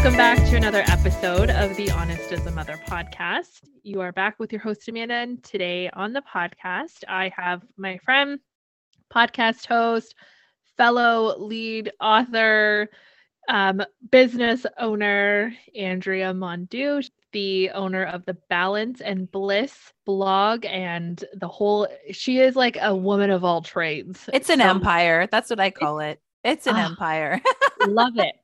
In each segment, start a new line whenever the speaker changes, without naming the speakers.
Welcome back to another episode of the Honest as a Mother podcast. You are back with your host, Amanda. And today on the podcast, I have my friend, podcast host, fellow lead author, um, business owner, Andrea Mondoux, the owner of the Balance and Bliss blog and the whole, she is like a woman of all trades.
It's an so, empire. That's what I call it. It's an uh, empire.
love it.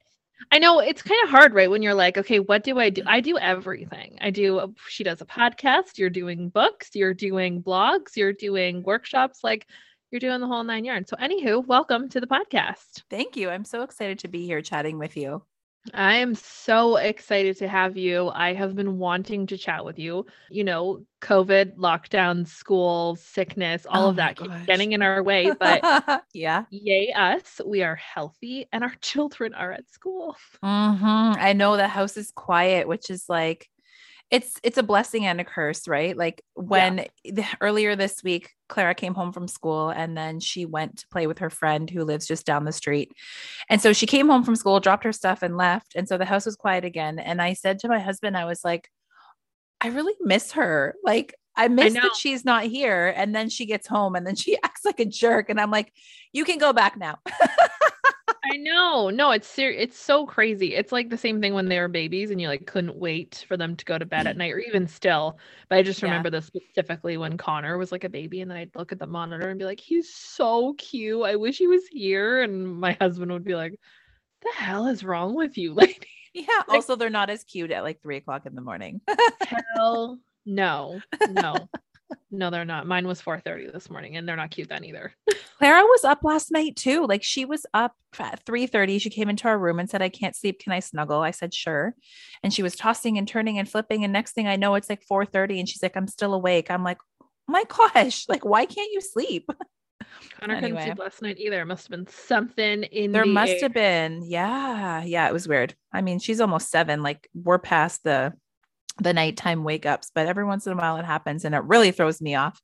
I know it's kind of hard, right? When you're like, okay, what do I do? I do everything. I do, a, she does a podcast, you're doing books, you're doing blogs, you're doing workshops. Like, you're doing the whole nine yards. So, anywho, welcome to the podcast.
Thank you. I'm so excited to be here chatting with you.
I am so excited to have you. I have been wanting to chat with you. You know, COVID, lockdown, school, sickness, all oh of that keeps getting in our way. But
yeah,
yay us. We are healthy and our children are at school.
Mm-hmm. I know the house is quiet, which is like it's it's a blessing and a curse, right? Like when yeah. the, earlier this week, Clara came home from school and then she went to play with her friend who lives just down the street. And so she came home from school, dropped her stuff, and left. And so the house was quiet again. And I said to my husband, I was like, I really miss her. Like I miss I that she's not here. And then she gets home and then she acts like a jerk. And I'm like, you can go back now.
I know. No, it's ser- it's so crazy. It's like the same thing when they were babies and you like couldn't wait for them to go to bed at mm. night or even still. But I just remember yeah. this specifically when Connor was like a baby and then I'd look at the monitor and be like, he's so cute. I wish he was here. And my husband would be like, the hell is wrong with you, lady?
Yeah. Like, also, they're not as cute at like three o'clock in the morning.
hell no. No. No, they're not. Mine was 4:30 this morning and they're not cute then either.
Clara was up last night too. Like she was up at 3:30. She came into our room and said, "I can't sleep. Can I snuggle?" I said, "Sure." And she was tossing and turning and flipping and next thing I know it's like 4:30 and she's like, "I'm still awake." I'm like, oh "My gosh, like why can't you sleep?"
Connor anyway. couldn't sleep last night either. It must have been something in
there
the
must
air.
have been. Yeah. Yeah, it was weird. I mean, she's almost 7. Like we're past the the nighttime wake ups, but every once in a while it happens and it really throws me off.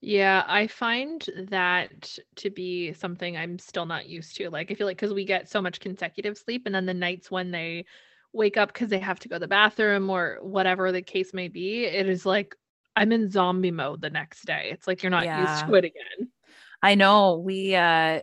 Yeah, I find that to be something I'm still not used to. Like, I feel like because we get so much consecutive sleep, and then the nights when they wake up because they have to go to the bathroom or whatever the case may be, it is like I'm in zombie mode the next day. It's like you're not yeah. used to it again.
I know. We, uh,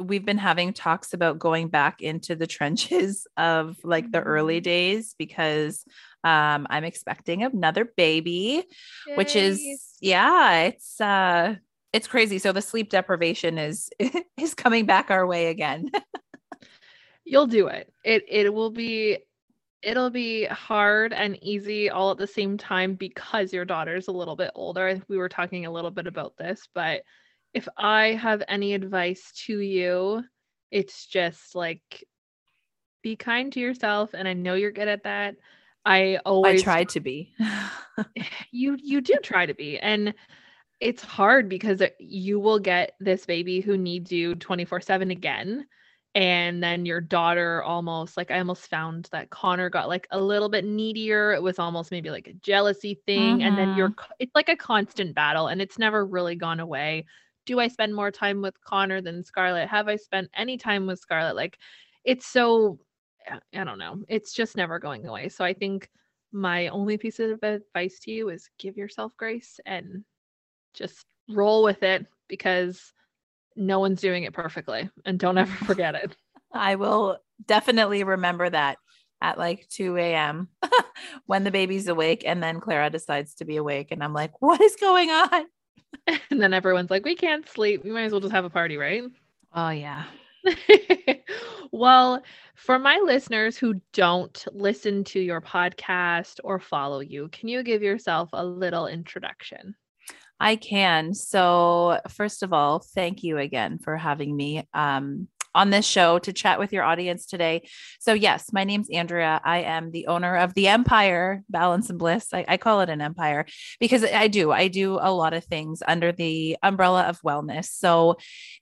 we've been having talks about going back into the trenches of like the early mm-hmm. days because um, I'm expecting another baby, Yay. which is yeah, it's uh it's crazy. So the sleep deprivation is is coming back our way again.
You'll do it. It it will be it'll be hard and easy all at the same time because your daughter's a little bit older. We were talking a little bit about this, but if I have any advice to you, it's just like be kind to yourself and I know you're good at that I always
I try to be.
you you do try to be. And it's hard because you will get this baby who needs you 24/7 again and then your daughter almost like I almost found that Connor got like a little bit needier. It was almost maybe like a jealousy thing mm-hmm. and then you're mm-hmm. it's like a constant battle and it's never really gone away. Do I spend more time with Connor than Scarlett? Have I spent any time with Scarlett? Like it's so I don't know. It's just never going away. So I think my only piece of advice to you is give yourself grace and just roll with it because no one's doing it perfectly and don't ever forget it.
I will definitely remember that at like 2 a.m. when the baby's awake and then Clara decides to be awake and I'm like, what is going on?
and then everyone's like, we can't sleep. We might as well just have a party, right?
Oh, yeah.
well, for my listeners who don't listen to your podcast or follow you, can you give yourself a little introduction?
I can. So, first of all, thank you again for having me. Um, on this show to chat with your audience today. So, yes, my name's Andrea. I am the owner of the Empire Balance and Bliss. I, I, call it an empire because I do. I do a lot of things under the umbrella of wellness. So,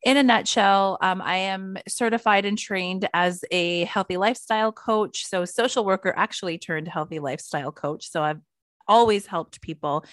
in a nutshell, um, I am certified and trained as a healthy lifestyle coach. So, social worker actually turned healthy lifestyle coach. So, I've always helped people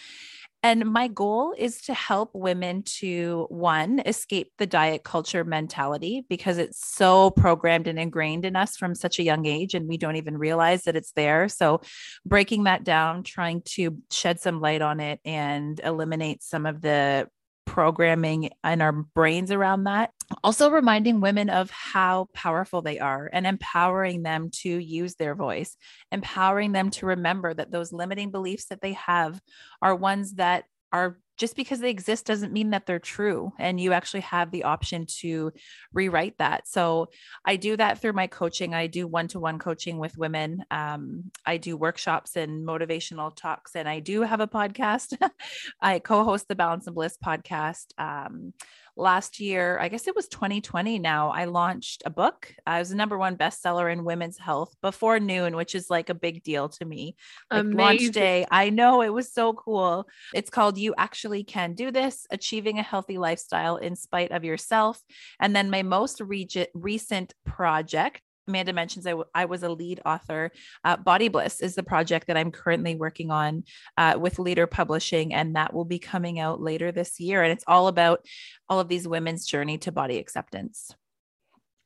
And my goal is to help women to one, escape the diet culture mentality because it's so programmed and ingrained in us from such a young age and we don't even realize that it's there. So, breaking that down, trying to shed some light on it and eliminate some of the programming and our brains around that. Also, reminding women of how powerful they are and empowering them to use their voice, empowering them to remember that those limiting beliefs that they have are ones that are just because they exist doesn't mean that they're true. And you actually have the option to rewrite that. So I do that through my coaching. I do one to one coaching with women. Um, I do workshops and motivational talks, and I do have a podcast. I co host the Balance and Bliss podcast. Um, last year, I guess it was 2020 now, I launched a book. I was a number one bestseller in women's health before noon, which is like a big deal to me. Like launch day. I know it was so cool. It's called You Actually Can Do This Achieving a Healthy Lifestyle in Spite of Yourself. And then my most re- recent project Amanda mentions I, w- I was a lead author. Uh, Body Bliss is the project that I'm currently working on uh, with Leader Publishing, and that will be coming out later this year. And it's all about all of these women's journey to body acceptance.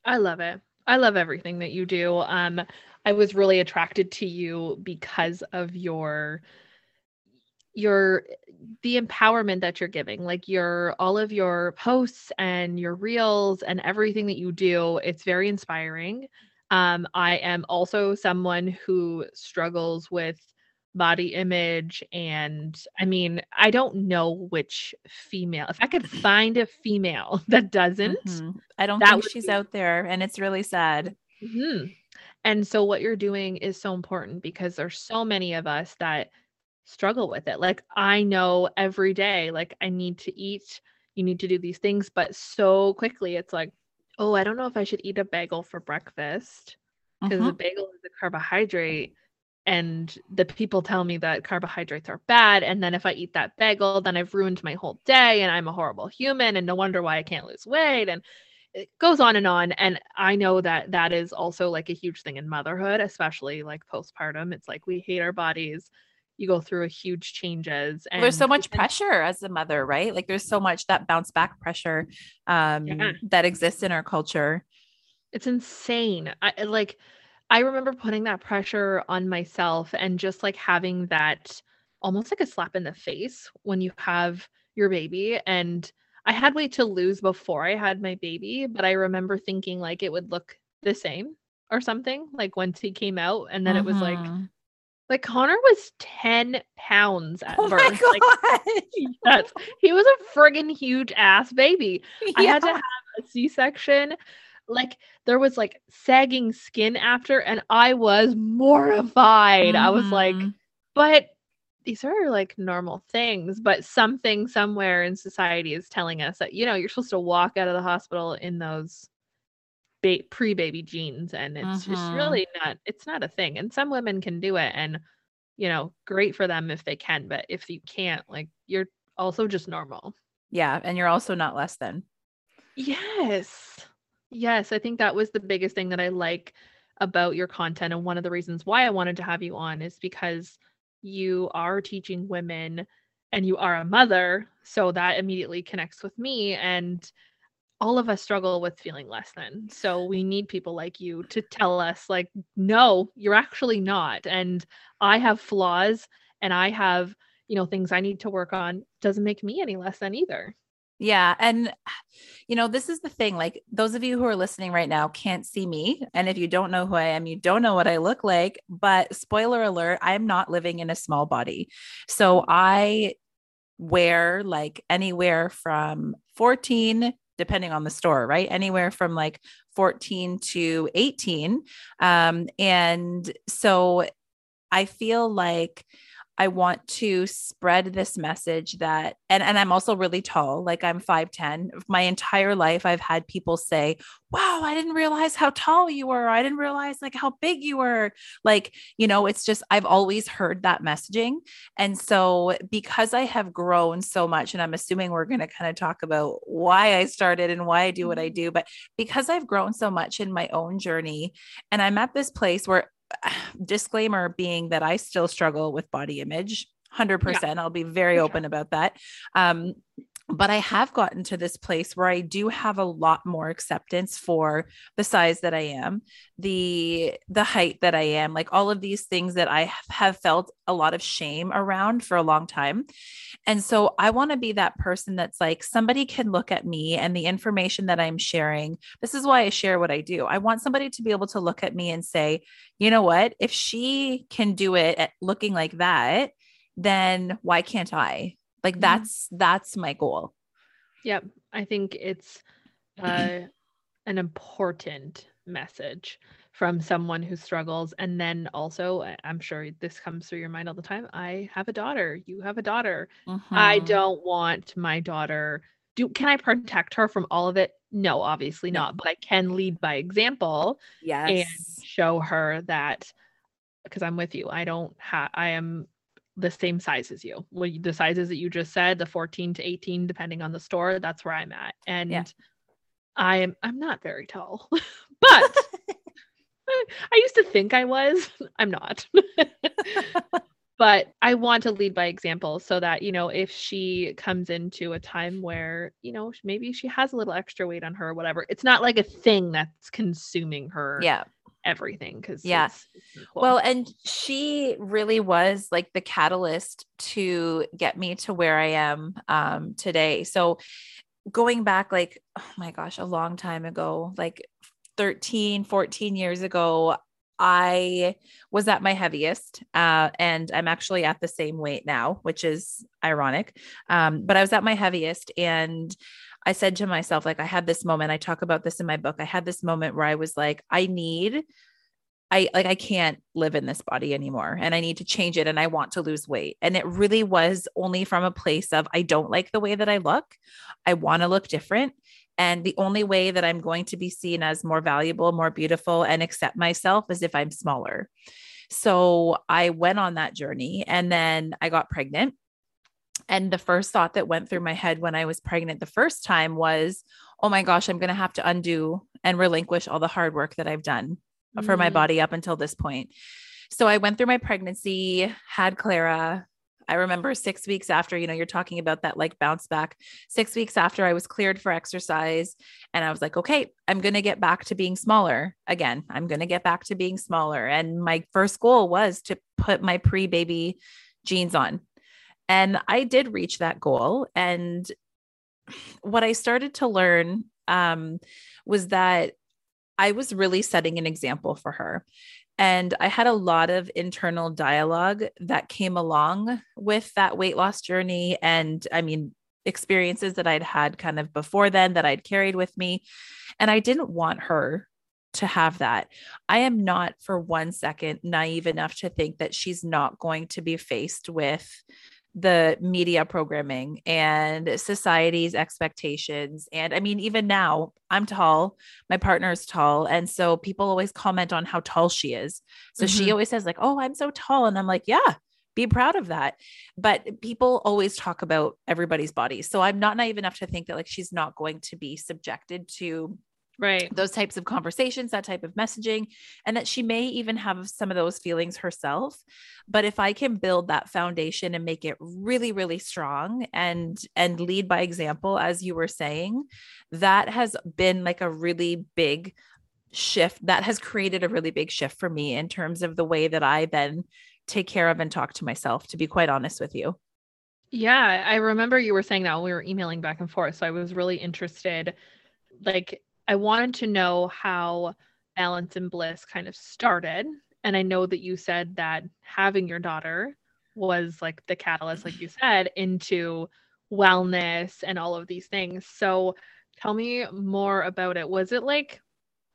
I love it. I love everything that you do. Um, I was really attracted to you because of your your the empowerment that you're giving like your all of your posts and your reels and everything that you do it's very inspiring um, I am also someone who struggles with body image. And I mean, I don't know which female, if I could find a female that doesn't, mm-hmm.
I don't think she's be- out there. And it's really sad.
Mm-hmm. And so, what you're doing is so important because there's so many of us that struggle with it. Like, I know every day, like, I need to eat, you need to do these things, but so quickly it's like, oh, I don't know if I should eat a bagel for breakfast because mm-hmm. a bagel is a carbohydrate. And the people tell me that carbohydrates are bad. And then if I eat that bagel, then I've ruined my whole day and I'm a horrible human. And no wonder why I can't lose weight. And it goes on and on. And I know that that is also like a huge thing in motherhood, especially like postpartum. It's like we hate our bodies you go through a huge changes
and there's so much pressure as a mother right like there's so much that bounce back pressure um yeah. that exists in our culture
it's insane i like i remember putting that pressure on myself and just like having that almost like a slap in the face when you have your baby and i had weight to lose before i had my baby but i remember thinking like it would look the same or something like once he came out and then mm-hmm. it was like mm-hmm. Like Connor was 10 pounds at oh birth. My God. Like, yes, he was a friggin' huge ass baby. Yeah. I had to have a C-section. Like there was like sagging skin after, and I was mortified. Mm-hmm. I was like, mm-hmm. but these are like normal things, but something somewhere in society is telling us that, you know, you're supposed to walk out of the hospital in those ba- pre-baby jeans and it's mm-hmm. just really not it's not a thing and some women can do it and you know great for them if they can but if you can't like you're also just normal.
Yeah and you're also not less than.
Yes. Yes i think that was the biggest thing that i like about your content and one of the reasons why i wanted to have you on is because you are teaching women and you are a mother so that immediately connects with me and all of us struggle with feeling less than. So we need people like you to tell us, like, no, you're actually not. And I have flaws and I have, you know, things I need to work on. Doesn't make me any less than either.
Yeah. And, you know, this is the thing like, those of you who are listening right now can't see me. And if you don't know who I am, you don't know what I look like. But spoiler alert, I'm not living in a small body. So I wear like anywhere from 14 depending on the store, right? Anywhere from like 14 to 18. Um, and so I feel like I want to spread this message that, and, and I'm also really tall, like I'm 5'10. My entire life, I've had people say, Wow, I didn't realize how tall you were. I didn't realize like how big you were. Like, you know, it's just, I've always heard that messaging. And so, because I have grown so much, and I'm assuming we're going to kind of talk about why I started and why I do what I mm-hmm. do, but because I've grown so much in my own journey, and I'm at this place where disclaimer being that I still struggle with body image. 100%. I'll be very
For
open about that. Um, but I have gotten to this place where I do have a lot more acceptance for the size that I am, the the height that I am, like all of these things that I have felt a lot of shame around for a long time. And so I want to be that person that's like somebody can look at me and the information that I'm sharing. This is why I share what I do. I want somebody to be able to look at me and say, "You know what? If she can do it at looking like that, then why can't I?" Like
Mhm.
that's that's my goal.
Yep. I think it's uh, an important message from someone who struggles. And then also, I- I'm sure this comes through your mind all the time. I have a daughter. You have a daughter. I
Mhm.
don't want my daughter. Do can I protect her from all of it? No, obviously
No.
not. But I can lead by example
Yes.
and show her that because I'm with you. I don't have. I am the same size as you. Well, the sizes that you just said, the 14 to 18, depending on the store, that's where I'm at. And I am. I'm not very tall, but I used to think I was. I'm not. but I want to lead by example so that, you know, if she comes into a time where, you know, maybe she has a little extra weight on her or whatever, it's not like a thing that's consuming her
yeah.
Everything. Cause
Yeah.
cool.
Well, and she really was like the catalyst to get me to where I am um, today. So going back, like, oh my gosh, a long time ago, like 13, 14 years ago, I was at my heaviest, uh, and I'm actually at the same weight now, which is ironic. Um, but I was at my heaviest, and I said to myself, like, I had this moment. I talk about this in my book. I had this moment where I was like, I need I like I can't live in this body anymore and I need to change it and I want to lose weight. And it really was only from a place of I don't like the way that I look. I want to look different. And the only way that I'm going to be seen as more valuable, more beautiful, and accept myself is if I'm smaller. So I went on that journey and then I got pregnant. And the first thought that went through my head when I was pregnant the first time was, oh my gosh, I'm going to have to undo and relinquish all the hard work that I've done for my
Mm,
body up until this point. So I went through my pregnancy, had Clara. I remember six weeks after, you know, you're talking about that like bounce back. Six weeks after I was cleared for exercise, and I was like, okay, I'm going to get back to being smaller again. I'm going to get back to being smaller. And my first goal was to put my pre baby jeans on. And I did reach that goal. And what I started to learn um, was that I was really setting an example for her. And I had a lot of internal dialogue that came along with that weight loss journey. And I mean, experiences that I'd had kind of before then that I'd carried with me. And I didn't want her to have that. I am not for one second naive enough to think that she's not going to be faced with the media programming and society's expectations. And I mean, even now, I'm tall, my partner is tall. And so people always comment on how tall she is. So she
Mhm.
always says, like, oh, I'm so tall. And I'm like, yeah, be proud of that. But people always talk about everybody's body. So I'm not naive enough to think that like she's not going to be subjected to
Right.
those types of conversations, that type of messaging, and that she may even have some of those feelings herself. But if I can build that foundation and make it really, really strong and and lead by example, as you were saying, that has been like a really big shift. That has created a really big shift for me in terms of the way that I then take care of and talk to myself, to be quite honest with you.
Yeah, I remember you were saying that when we were emailing back and forth. So I was really interested. Like, I wanted to know how Balance and Bliss kind of started. And I know that you said that having your daughter was like the catalyst, like you said, into wellness and all of these things. So tell me more about it. Was it like,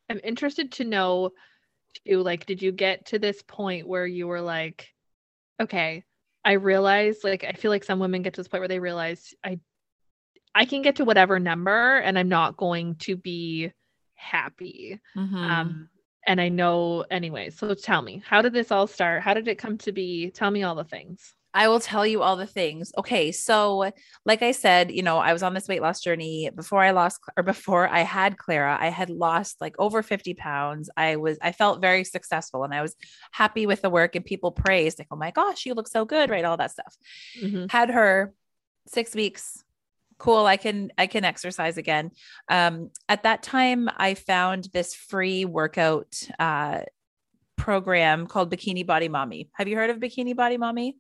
I'm interested to know, too, like, did you get to this point where you were like, okay, I realize like I feel like some women get to this point where they realize I I can get to whatever number and I'm not going to be happy.
Mhm.
Um and I know anyway. So tell me, how did this all start? How did it come to be? Tell me all the things.
I will tell you all the things. Okay. So, like I said, you know, I was on this weight loss journey before I lost or before I had Clara. I had lost like over 50 pounds. I was, I felt very successful and I was happy with the work and people praised, like, oh my gosh, you look so good, right? All that stuff. Mm-hmm. Had her six weeks. Cool. I can, I can exercise again. Um, at that time, I found this free workout uh, program called Bikini Body Mommy. Have you heard of Bikini Body Mommy?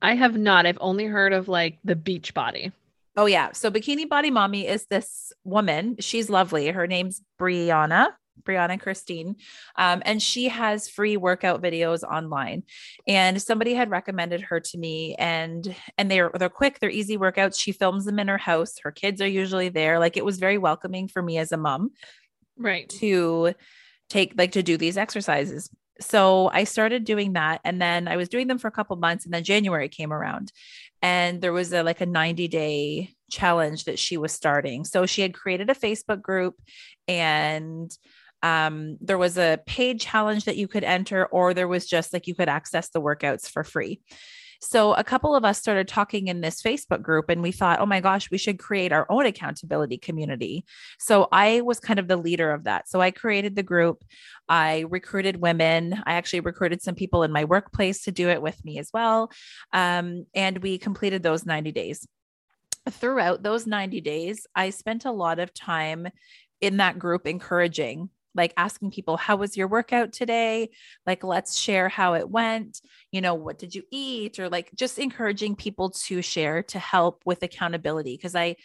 I have not. I've only heard of like the beach body.
Oh yeah. So Bikini Body Mommy is this woman. She's lovely. Her name's Brianna. Brianna Christine. Um, and she has free workout videos online. And somebody had recommended her to me and and they're they're quick, they're easy workouts. She films them in her house. Her kids are usually there. Like it was very welcoming for me as a mom.
Right.
To take like to do these exercises so I started doing that and then I was doing them for a couple months and then January came around and there was a like a 90 day challenge that she was starting. So she had created a Facebook group and um, there was a paid challenge that you could enter or there was just like you could access the workouts for free. So a couple of us started talking in this Facebook group and we thought, oh my gosh, we should create our own accountability community. So I was kind of the leader of that. So I created the group. I recruited women. I actually recruited some people in my workplace to do it with me as well. Um, and we completed those 90 days. Throughout those 90 days, I spent a lot of time in that group encouraging like asking people how was your workout today? Like let's share how it went. You know what did you eat? Or like just encouraging people to share to help with accountability. Because i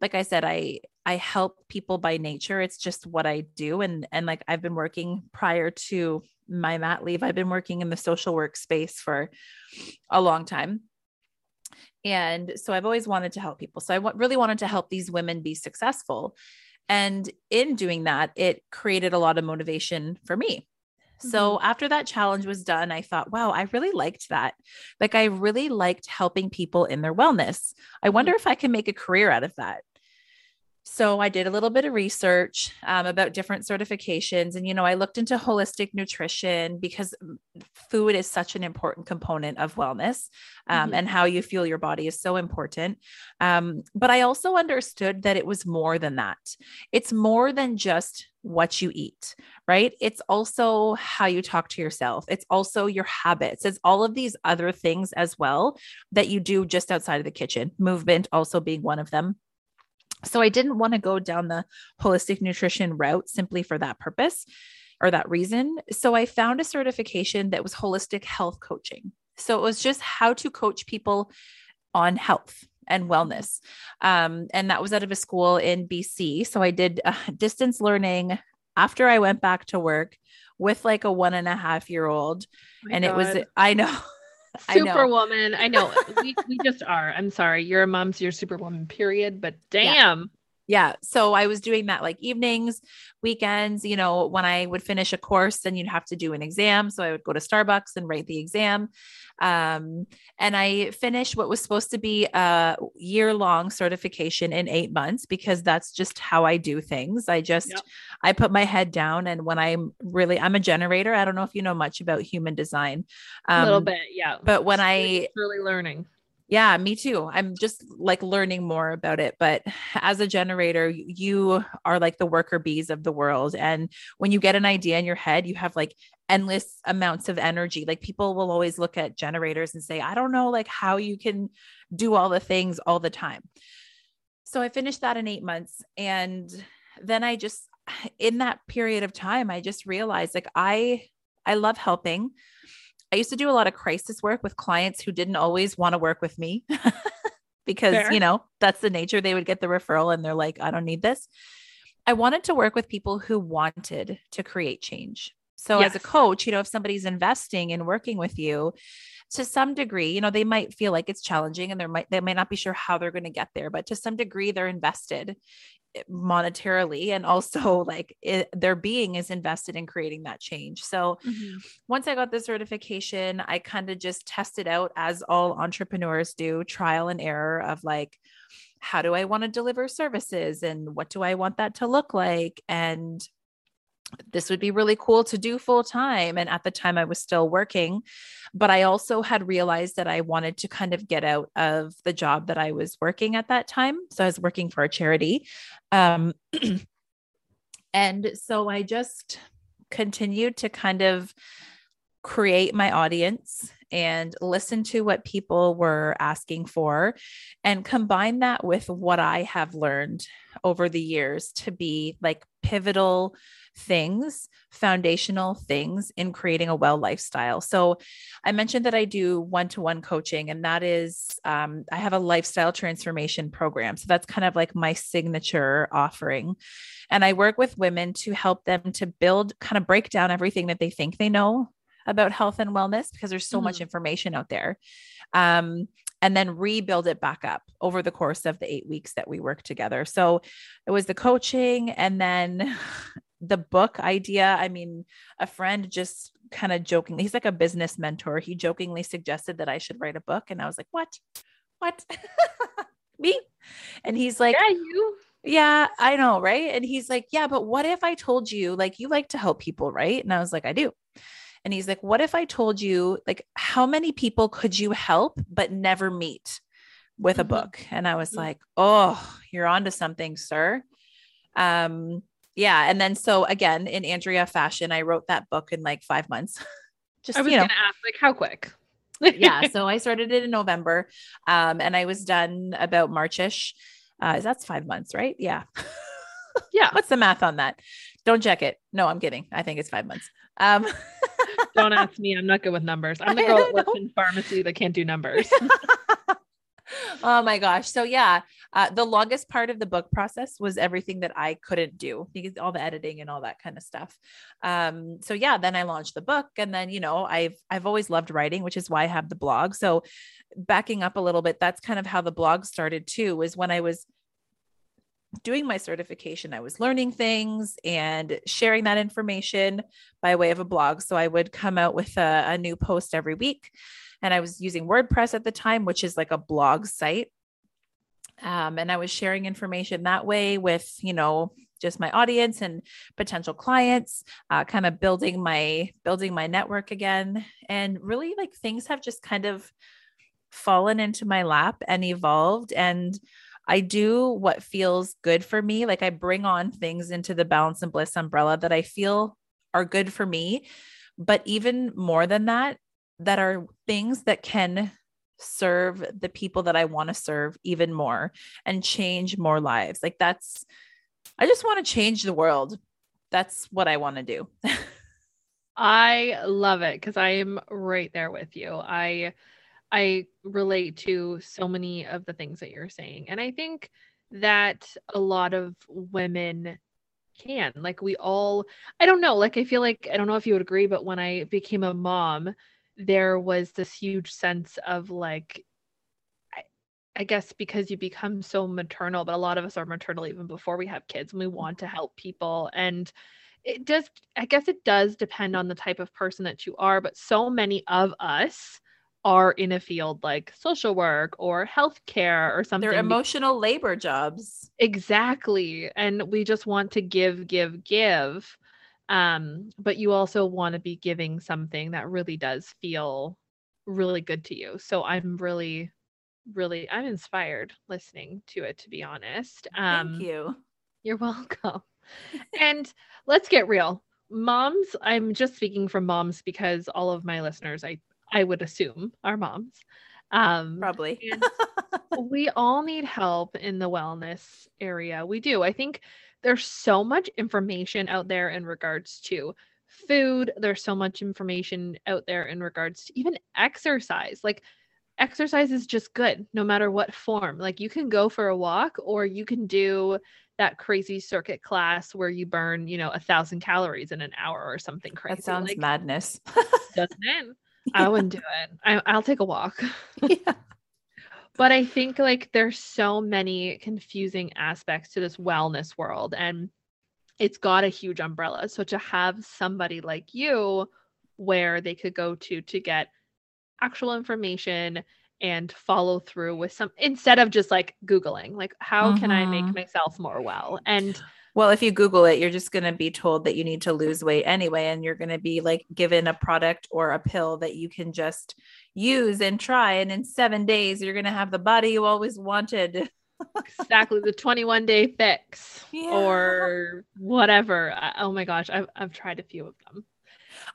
like i said i i help people by nature. It's just what i do. And and like i've been working prior to my mat leave i've been working in the social work space for a long time. And so i've always wanted to help people. So i w- really wanted to help these women be successful and in doing that, it created a lot of motivation for me. So mm-hmm. after that challenge was done, I thought, wow, I really liked that. Like, I really liked helping people in their wellness. I wonder if I can make a career out of that. So I did a little bit of research um, about different certifications. And, you know, I looked into holistic nutrition because food is such an important component of wellness um, mm-hmm. and how you feel your body is so important. Um, but I also understood that it was more than that. It's more than just what you eat, right? It's also how you talk to yourself. It's also your habits. It's all of these other things as well that you do just outside of the kitchen, movement also being one of them so I didn't want to go down the holistic nutrition route simply for that purpose or that reason. So I found a certification that was holistic health coaching. So it was just how to coach people on health and wellness. Um, and that was out of a school in BC. So I did uh, distance learning after I went back to work with like a one and a half year old. Oh and God. it was, I know.
Superwoman. I know. I know. we, we just are. I'm sorry. You're a mom's your superwoman, period. But damn.
Yeah yeah so i was doing that like evenings weekends you know when i would finish a course then you'd have to do an exam so i would go to starbucks and write the exam um, and i finished what was supposed to be a year long certification in eight months because that's just how i do things. I just yep. i put my head down and when i'm really i'm a generator i don't know if you know much about human design
um, a little bit yeah.
but when i
really learning
yeah, me too. I'm just like learning more about it. But as a generator, you are like the worker bees of the world. And when you get an idea in your head, you have like endless amounts of energy. Like people will always look at generators and say, I don't know, like how you can do all the things all the time. So I finished that in eight months. And then I just, in that period of time, I just realized like I, I love helping. I used to do a lot of crisis work with clients who didn't always want to work with me because, Fair. you know, that's the nature. They would get the referral and they're like, I don't need this. I wanted to work with people who wanted to create change. So, yes. as a coach, you know, if somebody's investing in working with you to some degree, you know, they might feel like it's challenging and they might they might not be sure how they're going to get there, but to some degree, they're invested monetarily and also like it, their being is invested in creating that change. So mm-hmm. once I got the certification, I kind of just tested out as all entrepreneurs do, trial and error of like how do I want to deliver services and what do I want that to look like and this would be really cool to do full time. And at the time, I was still working, but I also had realized that I wanted to kind of get out of the job that I was working at that time. So I was working for a charity. Um, and so I just continued to kind of create my audience and listen to what people were asking for and combine that with what I have learned over the years to be like pivotal things, foundational things in creating a well lifestyle. So, I mentioned that I do one to one coaching, and that is, um, I have a lifestyle transformation program. So, that's kind of like my signature offering. And I work with women to help them to build, kind of break down everything that they think they know about health and wellness because there's so mm-hmm. much information out there. Um, and then rebuild it back up over the course of the eight weeks that we work together. So it was the coaching and then the book idea. I mean, a friend just kind of joking, he's like a business mentor. He jokingly suggested that I should write a book. And I was like, what? What? Me? And he's like,
Yeah, you.
Yeah, I know, right? And he's like, Yeah, but what if I told you, like, you like to help people, right? And I was like, I do. And he's like, What if I told you, like, how many people could you help but never meet with a mm-hmm. book? And I was like, Oh, you're onto something, sir. Um, yeah. And then so again, in Andrea fashion, I wrote that book in like five months.
Just I was you know, gonna ask, like, how quick?
yeah. So I started it in November. Um, and I was done about Marchish. Uh, that's five months, right? Yeah.
yeah.
What's the math on that? Don't check it. No, I'm kidding. I think it's five months. Um,
Don't ask me. I'm not good with numbers. I'm the girl that works in pharmacy that can't do numbers.
oh my gosh. So yeah, uh, the longest part of the book process was everything that I couldn't do because all the editing and all that kind of stuff. Um, so yeah, then I launched the book and then, you know, I've, I've always loved writing, which is why I have the blog. So backing up a little bit, that's kind of how the blog started too, was when I was doing my certification, I was learning things and sharing that information by way of a blog. So I would come out with a, a, new post every week. And I was using WordPress at the time, which is like a blog site. Um, and I was sharing information that way with, you know, just my audience and potential clients, uh, kind of building my building my network again. And really like things have just kind of fallen into my lap and evolved. And I do what feels good for me. Like I bring on things into the balance and bliss umbrella that I feel are good for me. But even more than that, that are things that can serve the people that I want to serve even more and change more lives. Like that's, I just want to change the world. That's what I want to do.
I love it because I am right there with you. I I relate to so many of the things that you're saying. And I think that a lot of women can. Like we all I don't know, like I feel like I don't know if you would agree, but when I became a mom, there was this huge sense of like I, guess because you become so maternal, but a lot of us are maternal even before we have kids and we want to help people and it does I guess it does depend on the type of person that you are, but so many of us are in a field like social work or healthcare or something.
They're emotional labor jobs.
Exactly. And we just want to give, give, give. Um, but you also want to be giving something that really does feel really good to you. So I'm really, really, I'm inspired listening to it, to be honest.
Um, Thank you.
You're welcome. and let's get real moms i'm just speaking from moms because all of my listeners i I would assume our moms.
Um, Probably.
we all need help in the wellness area. We do. I think there's so much information out there in regards to food. There's so much information out there in regards to even exercise. Like, exercise is just good no matter what form. Like, you can go for a walk or you can do that crazy circuit class where you burn, you know, a thousand calories in an hour or something crazy.
That sounds
like,
madness.
doesn't it? I wouldn't do it. I, will take a walk. yeah. But I think like there's so many confusing aspects to this wellness world and it's got a huge umbrella. So to have somebody like you where they could go to to get actual information and follow through with some instead of just like googling like how mm-hmm. can i make mm-hmm. myself more well and
Well, if you Google it, you're just going to be told that you need to lose weight anyway. And you're going to be like given a product or a pill that you can just use and try. And in seven days, you're going to have the body you always wanted.
exactly. The 21 day fix yeah. or whatever. oh my gosh. I've, I've tried a few of them.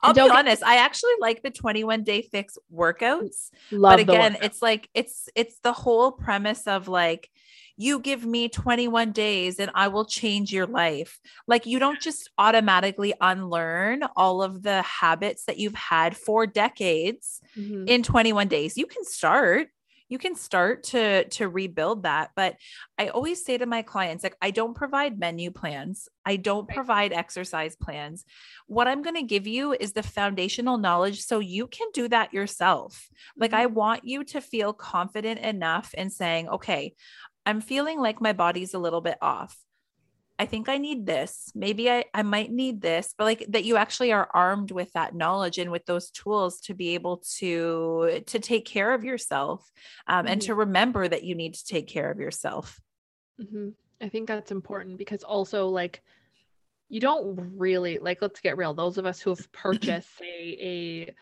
I'll be honest, I actually like the 21 day fix workouts. but again, it's like it's it's the whole premise of like you give me 21 days and I will change your life. Like you don't just automatically unlearn all of the habits that you've had for decades mm-hmm. in 21 days. You can start you can start to to rebuild that but i always say to my clients like i don't provide menu plans i don't right. provide exercise plans what i'm going to give you is the foundational knowledge so you can do that yourself like i mm-hmm. want you to feel confident enough in saying okay I'm feeling like my body's a little bit off. I think I need this. Maybe I, I might need this, but like that you actually are armed with that knowledge and with those tools to be able to to take care of yourself um, mm-hmm. and to mm-hmm. remember that you need to take care of yourself.
Mm-hmm. I think that's important because also like you don't really like let's get real. Those of us who have purchased a a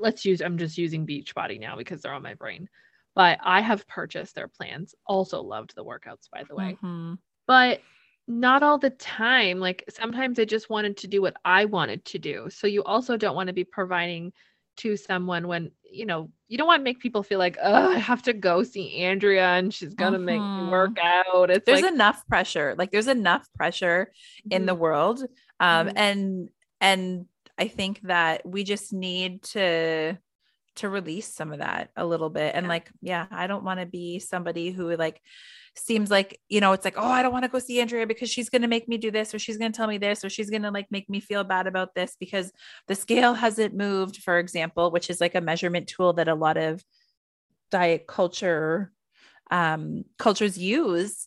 let's use I'm just using Beachbody now because they're on my brain but I have purchased their plans. Also loved the workouts, by the way. Mm-hmm. But not all the time. Like sometimes I just wanted to do what I wanted to do. So you also don't want to be providing to someone when, you know, you don't want to make people feel like, oh, I have to go see Andrea and she's gonna mm-hmm. make me mm-hmm. work out. It's
there's like- enough pressure. Like there's enough pressure mm-hmm. in the mm-hmm. world. Um mm-hmm. and and I think that we just need to to release some of that a little bit and yeah. like yeah i don't want to be somebody who like seems like you know it's like oh i don't want to go see andrea because she's going to make me do this or she's going to tell me this or she's going to like make me feel bad about this because the scale hasn't moved for example which is like a measurement tool that a lot of diet culture um cultures use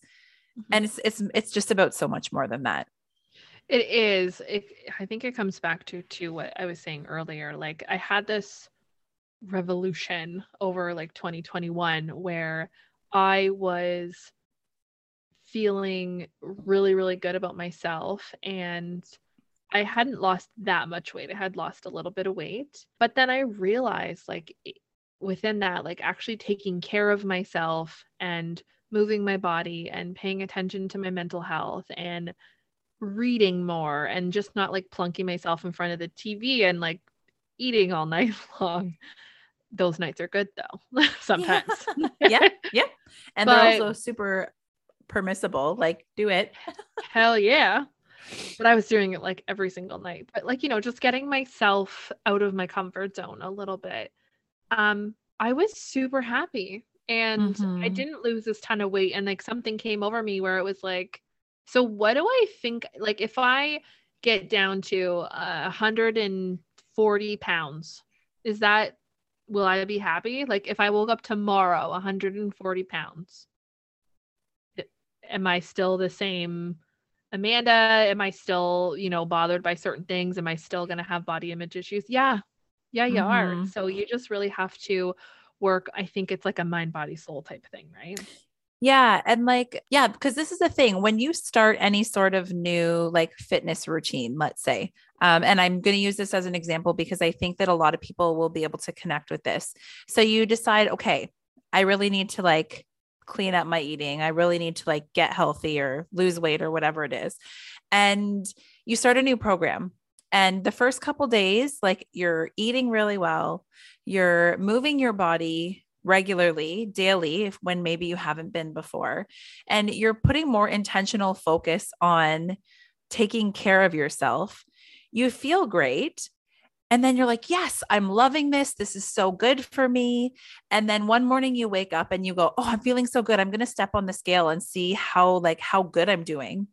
mm-hmm. and it's it's it's just about so much more than that
it is it, i think it comes back to to what i was saying earlier like i had this revolution over like 2021 where I was feeling really, really good about myself. And I hadn't lost that much weight. I had lost a little bit of weight. But then I realized, like, within that, like, actually taking care of myself and moving my body and paying attention to my mental health and reading more and just not like plunking myself in front of the TV and like eating all night long those nights are good though sometimes.
Yeah. Yeah. And but, they're also super permissible like do it.
Hell yeah. But i was doing it like every single night. But like you know just getting myself out of my comfort zone a little bit um i was super happy. And mm-hmm. i didn't lose this ton of weight and like something came over me where it was like so what do i think? Like if i get down to uh, 140 pounds is that will I be happy? Like if I woke up tomorrow 140 pounds, am I still the same Amanda? Am I still, you know, bothered by certain things? Am I still going to have body image issues? Yeah. Yeah, you mm-hmm. are. So you just really have to work. I think it's like a mind, body, soul type thing, right?
Yeah. And like, yeah, because this is the thing when you start any sort of new like fitness routine, let's say, um, and I'm going to use this as an example because I think that a lot of people will be able to connect with this. So you decide, okay, I really need to like clean up my eating. I really need to like get healthy or lose weight or whatever it is. And you start a new program. And the first couple days, like you're eating really well, you're moving your body regularly, daily, if, when maybe you haven't been before. And you're putting more intentional focus on taking care of yourself. You feel great. And then you're like, yes, I'm loving this. This is so good for me. And then one morning you wake up and you go, oh, I'm feeling so good. I'm going to step on the scale and see how, like, how good I'm doing.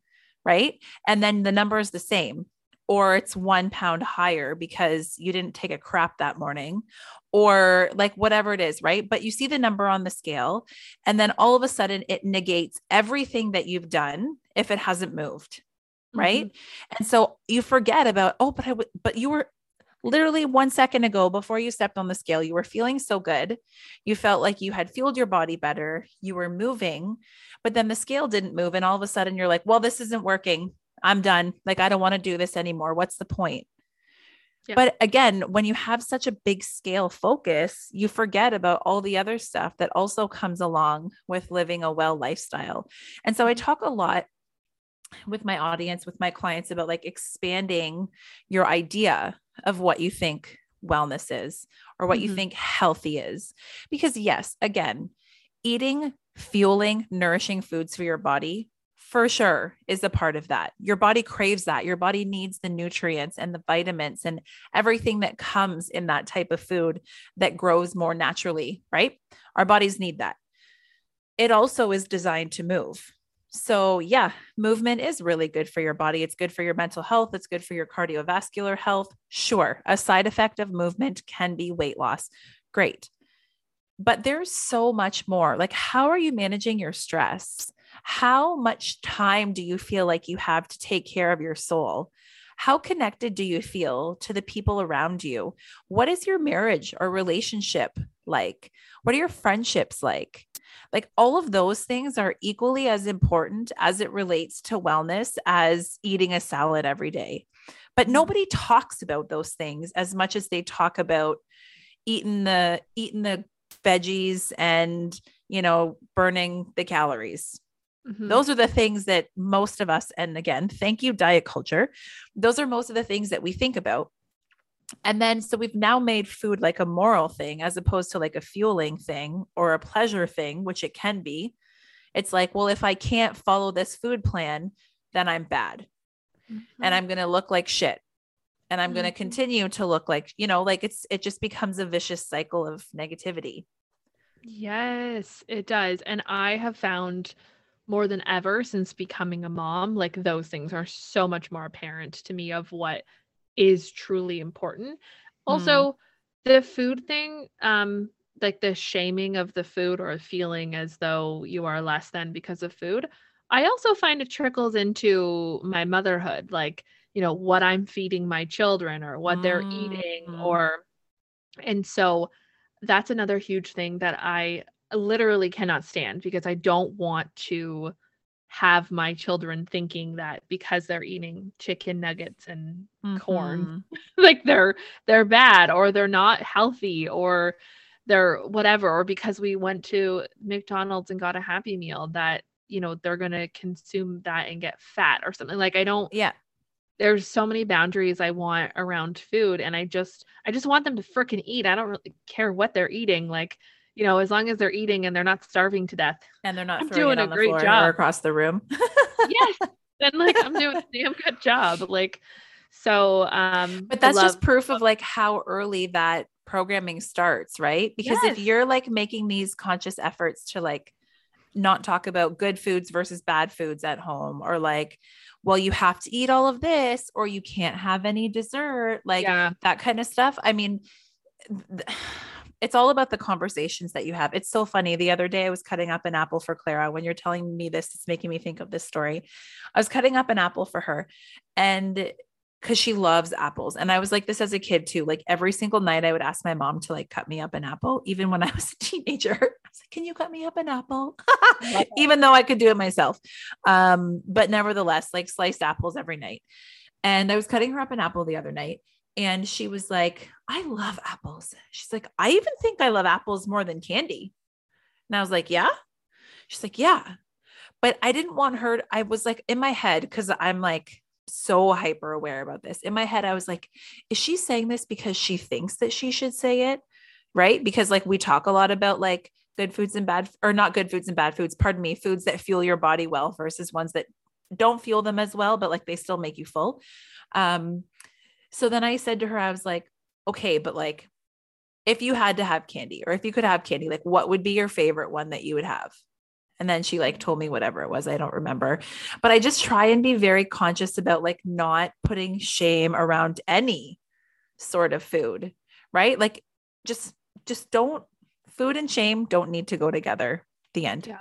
Right. And then the number is the same or it's one pound higher because you didn't take a crap that morning, or like whatever it is, right? But you see the number on the scale, and then all of a sudden it negates everything that you've done if it hasn't moved, right? Mm-hmm. And so you forget about, oh, but I, w- but you were literally one second ago before you stepped on the scale, you were feeling so good. You felt like you had fueled your body better, you were moving, but then the scale didn't move. And all of a sudden you're like, well, this isn't working. I'm done. Like, I don't want to do this anymore. What's the point?
Yeah.
But again, when you have such a big scale focus, you forget about all the other stuff that also comes along with living a well lifestyle. And so I talk a lot with my audience, with my clients about like expanding your idea of what you think wellness is or what you
Mhm.
think healthy is. Because, yes, again, eating fueling, nourishing foods for your body for sure is a part of that. Your body craves that. Your body needs the nutrients and the vitamins and everything that comes in that type of food that grows more naturally, right? Our bodies need that. It also is designed to move. So, yeah, movement is really good for your body. It's good for your mental health. It's good for your cardiovascular health. Sure, a side effect of movement can be weight loss. Great. But there's so much more. Like, how are you managing your stress? How much time do you feel like you have to take care of your soul? How connected do you feel to the people around you? What is your marriage or relationship like? What are your friendships like? Like all of those things are equally as important as it relates to wellness as eating a salad every day. But nobody talks about those things as much as they talk about eating the eating the veggies and, you know, burning the calories.
Mhm.
Those are the things that most of us, and again, thank you, diet culture. Those are most of the things that we think about. And then, so we've now made food like a moral thing as opposed to like a fueling thing or a pleasure thing, which it can be. It's like, well, if I can't follow this food plan, then I'm bad and
Mhm.
I'm going to look like shit. And I'm going to continue to look like, you know, like it's, it just becomes a vicious cycle of negativity.
Yes, it does. And I have found more than ever since becoming a mom, like those things are so much more apparent to me of what is truly important. Also, the food thing, um, like the shaming of the food or feeling as though you are less than because of food. I also find it trickles into my motherhood, like, you know, what I'm feeding my children or what they're eating
Mm.
or and so that's another huge thing that I literally cannot stand because I don't want to have my children thinking that because they're eating chicken nuggets and corn
Mhm.
like they're they're bad or they're not healthy or they're whatever or because we went to McDonald's and got a happy meal that you know they're going to consume that and get fat or something like I don't
Yeah.
there's so many boundaries I want around food and I just I just want them to freaking eat. I don't really care what they're eating like, you know, as long as they're eating and they're not starving to death.
And they're not
I'm
throwing
doing a great job.
or across the room.
Yes. then like I'm doing a damn good job. Like so um
But that's just proof of like how early that programming starts, right? Because if you're like making these conscious efforts to like not talk about good foods versus bad foods at home or like well you have to eat all of this or you can't have any dessert like
yeah.
that kind of stuff i mean th- it's all about the conversations that you have. It's so funny the other day i was cutting up an apple for clara when you're telling me this it's making me think of this story. I was cutting up an apple for her and because she loves apples and i was like this as a kid too like every single night i would ask my mom to like cut me up an apple even when i was a teenager. I was like can you cut me up an apple? Even though i could do it myself. Um but nevertheless like sliced apples every night. And i was cutting her up an apple the other night and she was like i love apples. She's like i even think i love apples more than candy. And i was like yeah? She's like yeah. But i didn't want her i was like in my head because i'm like so hyper aware about this. In my head i was like is she saying this because she thinks that she should say it? Right? Because like we talk a lot about like good foods and bad or not good foods and bad foods pardon me foods that fuel your body well versus ones that don't fuel them as well but like they still make you full. Um so then i said to her i was like okay but like if you had to have candy or if you could have candy like what would be your favorite one that you would have and then she like told me whatever it was i don't remember but i just try and be very conscious about like not putting shame around any sort of food right like just just don't food and shame don't need to go together the end
Yeah.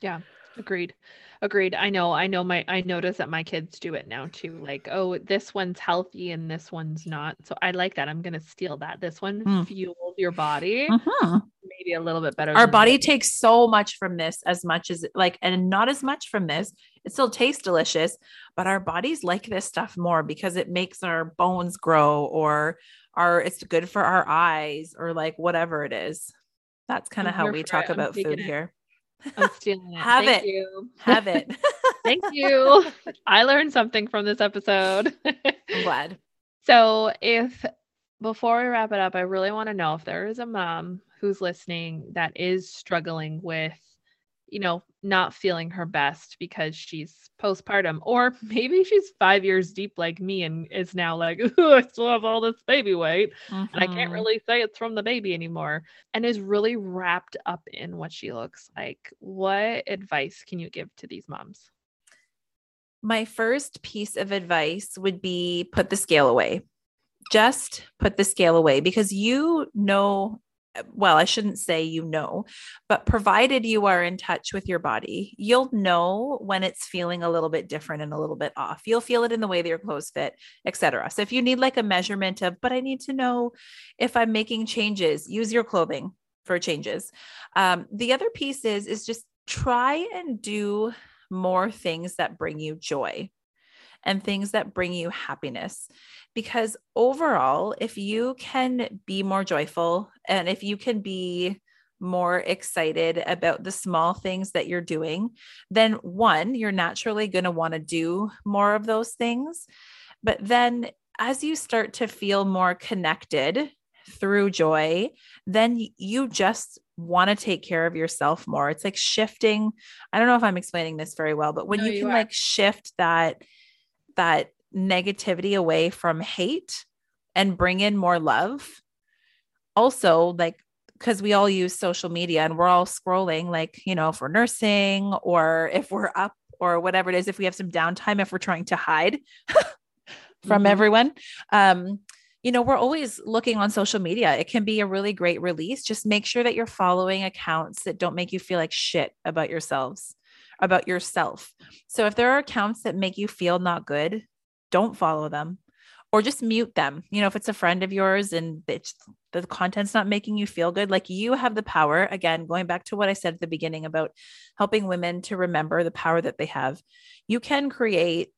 Yeah. Agreed. Agreed. I know. I know my I notice that my kids do it now too. Like, oh, this one's healthy and this one's not. So I like that. I'm gonna steal that. This one
Mm.
fuels your body.
Mhm.
maybe a little bit better.
Our body takes so much from this, as much as like, and not as much from this. It still tastes delicious, but our bodies like this stuff more because it makes our bones grow or our it's good for our eyes or like whatever it is. That's kind of how we talk it. about food it. here.
I'm stealing it.
Have
Thank
it.
You.
Have it.
Thank you. I learned something from this episode.
I'm glad.
So, if before we wrap it up, I really want to know if there is a mom who's listening that is struggling with, you know, not feeling her best because she's postpartum, or maybe she's five years deep like me and is now like, Ooh, I still have all this baby weight mm-hmm. and I can't mm-hmm. really say it's from the baby anymore, and is really wrapped up in what she looks like. What advice can you give to these moms?
My first piece of advice would be put the scale away. Just put the scale away because you know well, I shouldn't say you know, but provided you are in touch with your body, you'll know when it's feeling a little bit different and a little bit off. You'll feel it in the way that your clothes fit, etc. So if you need like a measurement of, but I need to know if I'm making changes, use your clothing for changes. Um, the other piece is is just try and do more things that bring you joy and things that bring you happiness. Because overall, if you can be more joyful and if you can be more excited about the small things that you're doing, then one, you're naturally going to want to do more of those things. But then as you start to feel more connected through joy, then you just want to take care of yourself more. It's like shifting. I don't know if I'm explaining this very well, but when no, you, you can are. like shift that that negativity away from hate and bring in more love. Also, like, because we all use social media and we're all scrolling, like, you know, if we're nursing or if we're up or whatever it is, if we have some downtime, if we're trying to hide from mm-hmm. everyone. Um, you know, we're always looking on social media. It can be a really great release. Just make sure that you're following accounts that don't make you feel like shit about yourselves about yourself. So if there are accounts that make you feel not good, don't follow them or just mute them. You know, if it's a friend of yours and the content's not making you feel good, like you have the power. Again, going back to what I said at the beginning about helping women to remember the power that they have, you can create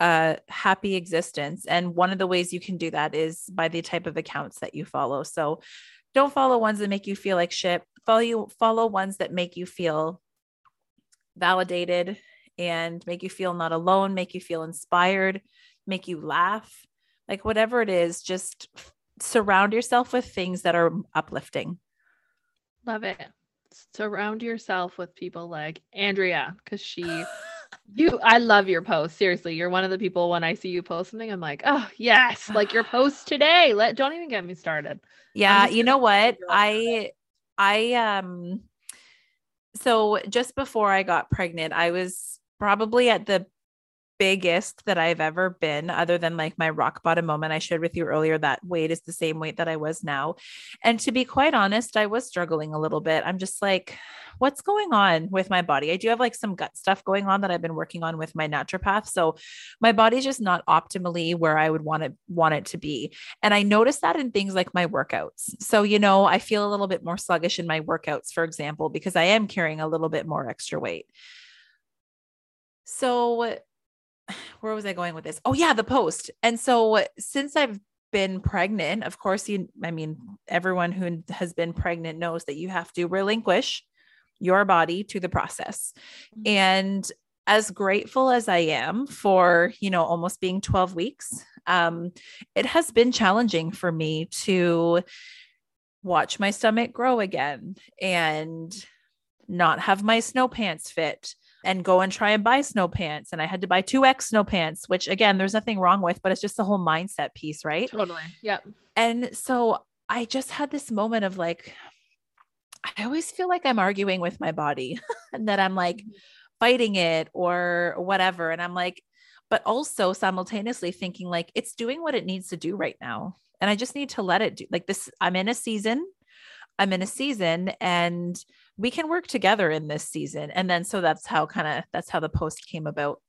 a happy existence. And one of the ways you can do that is by the type of accounts that you follow. So don't follow ones that make you feel like shit. Follow you follow ones that make you feel validated and make you feel not alone, make you feel inspired, make you laugh. Like whatever it is, just surround yourself with things that are uplifting.
Love it. Surround yourself with people like Andrea because she you I love your post. Seriously, you're one of the people when I see you post something, I'm like, oh yes, like your post today. Let don't even get me started.
Yeah, you know what? I I um so just before I got pregnant, I was probably at the biggest that I've ever been, other than like my rock bottom moment I shared with you earlier. That weight is the same weight that I was now. And to be quite honest, I was struggling a little bit. I'm just like, what's going on with my body? I do have like some gut stuff going on that I've been working on with my naturopath. So my body's just not optimally where I would want it want it to be. And I noticed that in things like my workouts. So, you know, I feel a little bit more sluggish in my workouts, for example, because I am carrying a little bit more extra weight. So where was I going with this? Oh yeah, the post. And so since I've been pregnant, of course, you I mean, everyone who has been pregnant knows that you have to relinquish your body to the process. Mm-hmm. And as grateful as I am for, you know, almost being 12 weeks, um, it has been challenging for me to watch my stomach grow again and not have my snow pants fit and go and try and buy snow pants. And I had to buy 2X snow pants, which again, there's nothing wrong with, but it's just the whole mindset piece, right?
Totally. Yeah.
And so I just had this moment of like, I always feel like I'm arguing with my body and that I'm like mm-hmm. fighting it or whatever. And I'm like, but also simultaneously thinking like it's doing what it needs to do right now. And I just need to let it do like this. I'm in a season. I'm in a season and we can work together in this season. And then so that's how kind of that's how the post came about.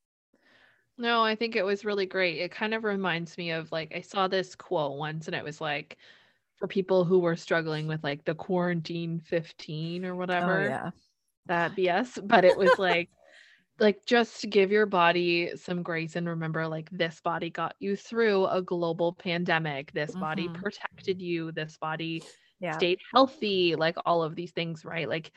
No, I think it was really great. It kind of reminds me of like I saw this quote once and it was like for people who were struggling with like the quarantine 15 or
Oh,
whatever
yeah.
that BS, but it was like like just to give your body some grace and remember like this body got you through a global pandemic. This body
Mhm.
protected you. This body
Yeah.
stayed healthy, like all of these things, right? Like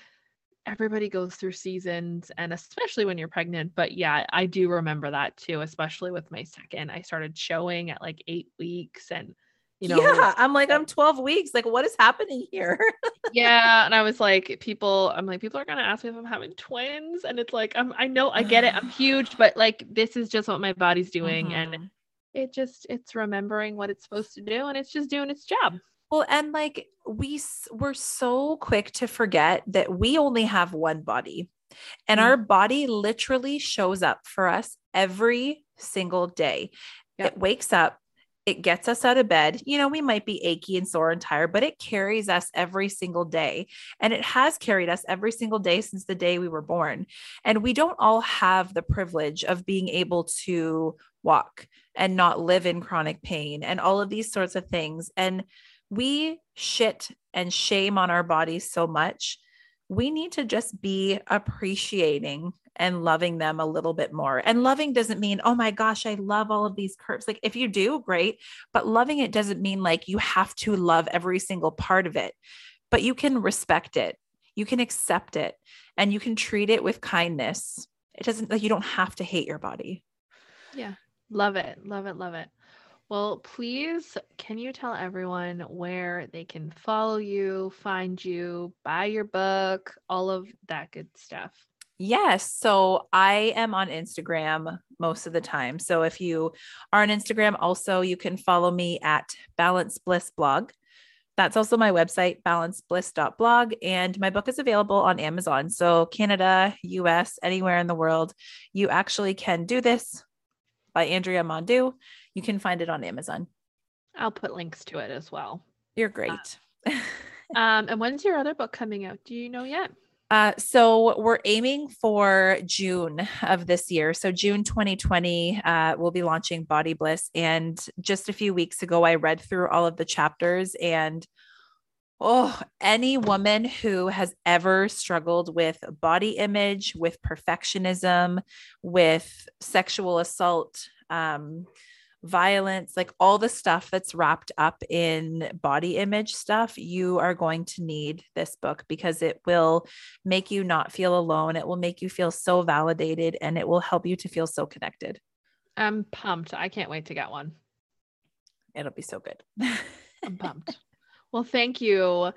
everybody goes through seasons and especially when you're pregnant. But yeah, I do remember that too, especially with my second. I started showing at like eight weeks and you know,
yeah. I'm like, I'm 12 weeks. Like, what is happening here?
yeah and i was like people i'm like people are gonna ask me if i'm having twins and it's like i'm i know i get it i'm huge but like this is just what my body's doing and
Mhm.
it just it's remembering what it's supposed to do and it's just doing its job
Well, and like we we're so quick to forget that we only have one body. And
Mm.
our body literally shows up for us every single day.
Yep.
It wakes up, it gets us out of bed. You know, we might be achy and sore and tired, but it carries us every single day. And it has carried us every single day since the day we were born. And we don't all have the privilege of being able to walk and not live in chronic pain and all of these sorts of things. And we shit and shame on our bodies so much. We need to just be appreciating and loving them a little bit more. And loving doesn't mean, oh my gosh, I love all of these curves. Like if you do, great. But loving it doesn't mean like you have to love every single part of it, but you can respect it, you can accept it, and you can treat it with kindness. It doesn't like you don't have to hate your body.
yeah love it love it love it well please can you tell everyone where they can follow you find you buy your book all of that good stuff
Yes. So I am on Instagram most of the time. So if you are on Instagram, also you can follow me at Balance Bliss Blog. That's also my website, balancebliss.blog. And my book is available on Amazon. So Canada, US, anywhere in the world, you actually can do this by Andrea Mondoux. You can find it on Amazon.
i'll put links to it as well
You're great.
um and when's your other book coming out do you know yet
Uh, so we're aiming for June of this year. So June 2020, uh, we'll be launching Body Bliss. And just a few weeks ago, I read through all of the chapters and oh, any woman who has ever struggled with body image, with perfectionism, with sexual assault, um, violence, like all the stuff that's wrapped up in body image stuff, you are going to need this book because it will make you not feel alone. It will make you feel so validated and it will help you to feel so connected.
i'm pumped i can't wait to get one
It'll be so good.
i'm pumped well thank you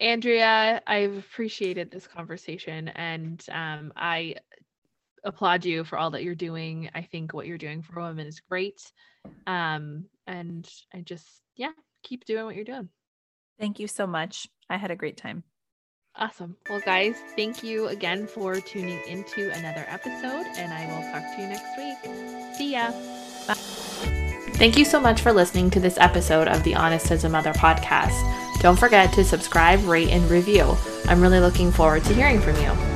andrea i've appreciated this conversation and um, i applaud you for all that you're doing i think what you're doing for women is great um, and i just yeah keep doing what you're doing
Thank you so much. I had a great time.
awesome well guys thank you again for tuning into another episode and i will talk to you next week see ya Bye. Thank you so much for listening to this episode of the Honest as a Mother podcast. Don't forget to subscribe, rate, and review. I'm really looking forward to hearing from you.